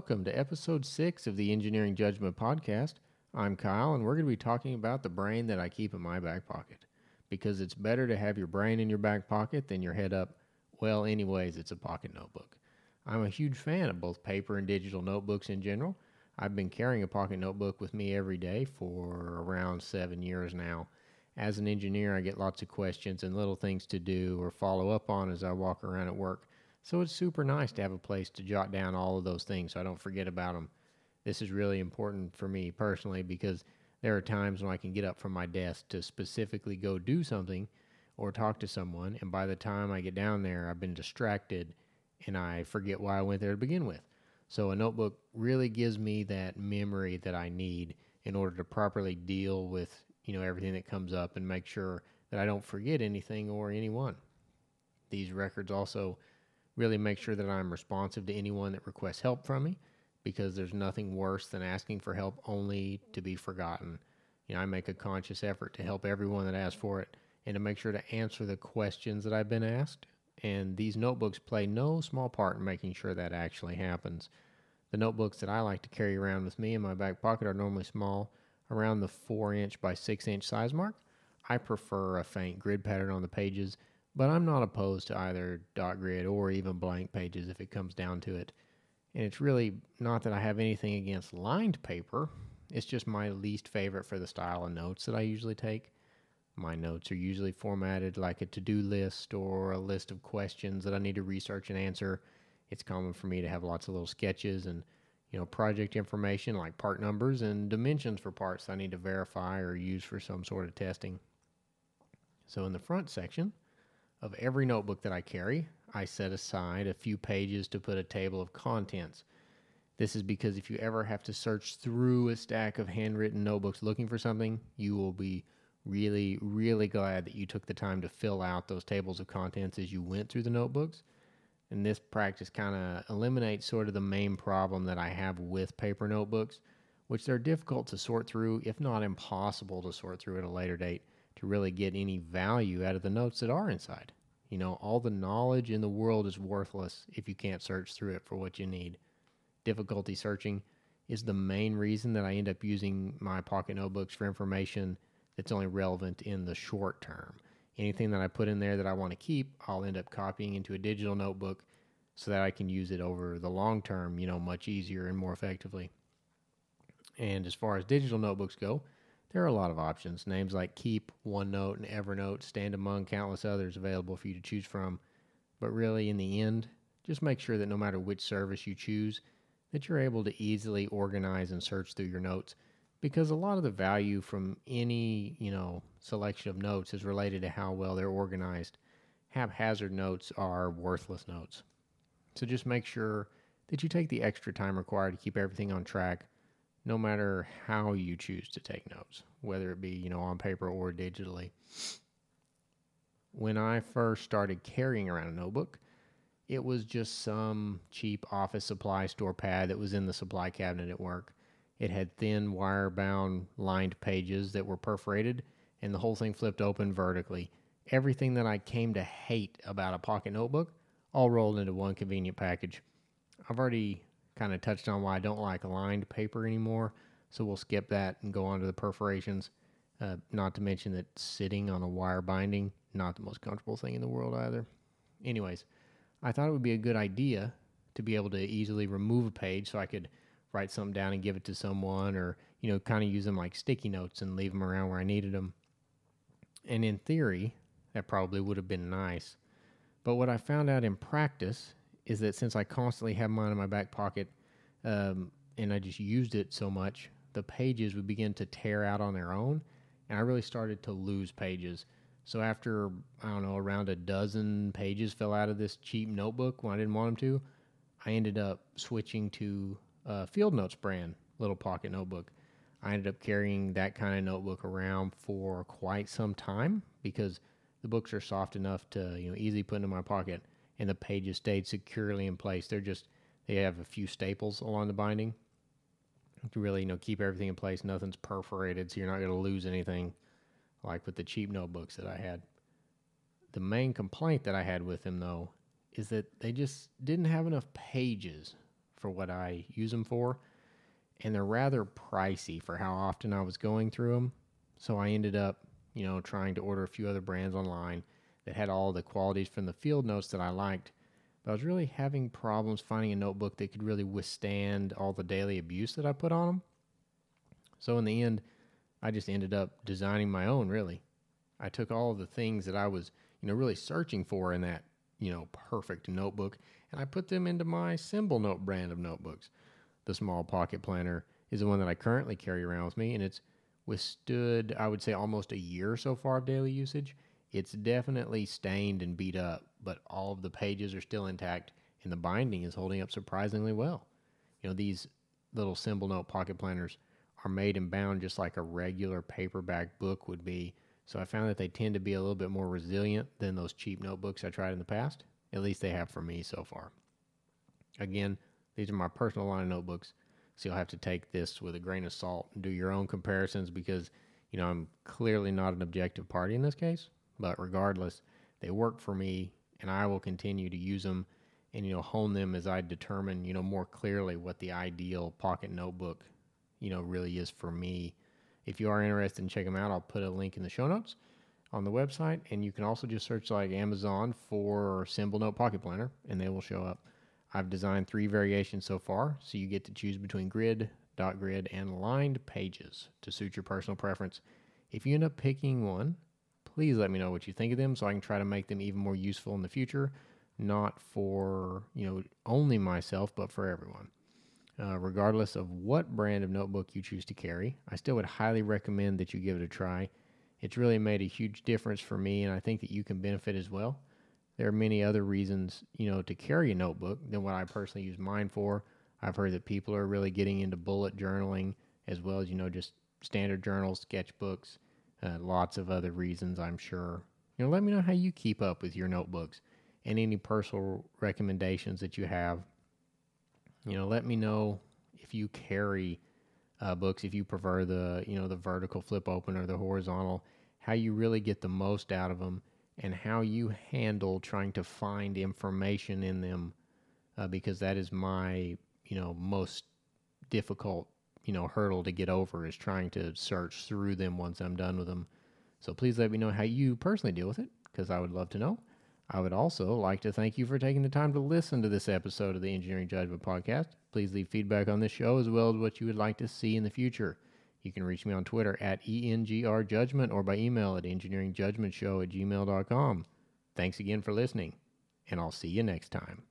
welcome to episode six of the Engineering Judgment Podcast. I'm Kyle, and we're going to be talking about the brain that I keep in my back pocket. Because it's better to have your brain in your back pocket than your head up. Well, anyways, it's a pocket notebook. I'm a huge fan of both paper and digital notebooks in general. I've been carrying a pocket notebook with me every day for around seven years now. As an engineer, I get lots of questions and little things to do or follow up on as I walk around at work. So it's super nice to have a place to jot down all of those things so I don't forget about them. This is really important for me personally because there are times when I can get up from my desk to specifically go do something or talk to someone, and by the time I get down there, I've been distracted and I forget why I went there to begin with. So a notebook really gives me that memory that I need in order to properly deal with, you know, everything that comes up and make sure that I don't forget anything or anyone. These records also really make sure that I'm responsive to anyone that requests help from me because there's nothing worse than asking for help only to be forgotten. You know, I make a conscious effort to help everyone that asks for it and to make sure to answer the questions that I've been asked. And these notebooks play no small part in making sure that actually happens. The notebooks that I like to carry around with me in my back pocket are normally small, around the 4 inch by 6 inch size mark. I prefer a faint grid pattern on the pages but I'm not opposed to either dot grid or even blank pages if it comes down to it. And it's really not that I have anything against lined paper, it's just my least favorite for the style of notes that I usually take. My notes are usually formatted like a to do list or a list of questions that I need to research and answer. It's common for me to have lots of little sketches and you know project information like part numbers and dimensions for parts I need to verify or use for some sort of testing. So in the front section, of every notebook that I carry, I set aside a few pages to put a table of contents. This is because if you ever have to search through a stack of handwritten notebooks looking for something, you will be really, really glad that you took the time to fill out those tables of contents as you went through the notebooks. And this practice kind of eliminates sort of the main problem that I have with paper notebooks, which they're difficult to sort through, if not impossible to sort through at a later date to really get any value out of the notes that are inside. You know, all the knowledge in the world is worthless if you can't search through it for what you need. Difficulty searching is the main reason that I end up using my pocket notebooks for information that's only relevant in the short term. Anything that I put in there that I want to keep, I'll end up copying into a digital notebook so that I can use it over the long term, you know, much easier and more effectively. And as far as digital notebooks go, there are a lot of options. Names like Keep, OneNote, and Evernote stand among countless others available for you to choose from. But really, in the end, just make sure that no matter which service you choose, that you're able to easily organize and search through your notes because a lot of the value from any, you know, selection of notes is related to how well they're organized. Haphazard notes are worthless notes. So just make sure that you take the extra time required to keep everything on track no matter how you choose to take notes, whether it be, you know, on paper or digitally. When I first started carrying around a notebook, it was just some cheap office supply store pad that was in the supply cabinet at work. It had thin wire bound lined pages that were perforated, and the whole thing flipped open vertically. Everything that I came to hate about a pocket notebook all rolled into one convenient package. I've already kind of touched on why I don't like lined paper anymore. So we'll skip that and go on to the perforations. Uh, not to mention that sitting on a wire binding, not the most comfortable thing in the world either. Anyways, I thought it would be a good idea to be able to easily remove a page so I could write something down and give it to someone or, you know, kind of use them like sticky notes and leave them around where I needed them. And in theory, that probably would have been nice. But what I found out in practice is that since I constantly have mine in my back pocket um, and I just used it so much, the pages would begin to tear out on their own. And I really started to lose pages. So after, I don't know, around a dozen pages fell out of this cheap notebook when I didn't want them to, I ended up switching to a Field Notes brand little pocket notebook. I ended up carrying that kind of notebook around for quite some time because the books are soft enough to, you know, easily put in my pocket and the pages stayed securely in place. They're just they have a few staples along the binding to really you know keep everything in place. Nothing's perforated, so you're not going to lose anything like with the cheap notebooks that I had. The main complaint that I had with them though is that they just didn't have enough pages for what I use them for. And they're rather pricey for how often I was going through them. So I ended up, you know, trying to order a few other brands online that had all the qualities from the field notes that I liked. But I was really having problems finding a notebook that could really withstand all the daily abuse that I put on them. So in the end, I just ended up designing my own, really. I took all the things that I was, you know, really searching for in that, you know, perfect notebook, and I put them into my Symbol Note brand of notebooks. The small pocket planner is the one that I currently carry around with me, and it's withstood, I would say, almost a year so far of daily usage. It's definitely stained and beat up, but all of the pages are still intact, and the binding is holding up surprisingly well. You know, these little symbol note pocket planners are made and bound just like a regular paperback book would be. So I found that they tend to be a little bit more resilient than those cheap notebooks I tried in the past. At least they have for me so far. Again, these are my personal line of notebooks. So you'll have to take this with a grain of salt and do your own comparisons because, you know, I'm clearly not an objective party in this case. But regardless, they work for me and I will continue to use them and, you know, hone them as I determine, you know, more clearly what the ideal pocket notebook you know, really is for me. If you are interested in check them out, I'll put a link in the show notes on the website. And you can also just search like Amazon for Symbol Note Pocket Planner and they will show up. I've designed three variations so far, so you get to choose between grid, dot grid, and lined pages to suit your personal preference. If you end up picking one, please let me know what you think of them so I can try to make them even more useful in the future, not for, you know, only myself, but for everyone. Uh, regardless of what brand of notebook you choose to carry. I still would highly recommend that you give it a try. It's really made a huge difference for me, and I think that you can benefit as well. There are many other reasons, you know, to carry a notebook than what I personally use mine for. I've heard that people are really getting into bullet journaling as well as, you know, just standard journals, sketchbooks, uh, lots of other reasons, I'm sure. You know, let me know how you keep up with your notebooks and any personal recommendations that you have you know, let me know if you carry uh, books, if you prefer the you know the vertical flip open or the horizontal, how you really get the most out of them, and how you handle trying to find information in them, uh, because that is my you know most difficult you know hurdle to get over is trying to search through them once I'm done with them. So please let me know how you personally deal with it, because I would love to know. I would also like to thank you for taking the time to listen to this episode of the Engineering Judgment Podcast. Please leave feedback on this show as well as what you would like to see in the future. You can reach me on Twitter at ENGRJudgment or by email at engineeringjudgmentshow at gmail.com. Thanks again for listening, and I'll see you next time.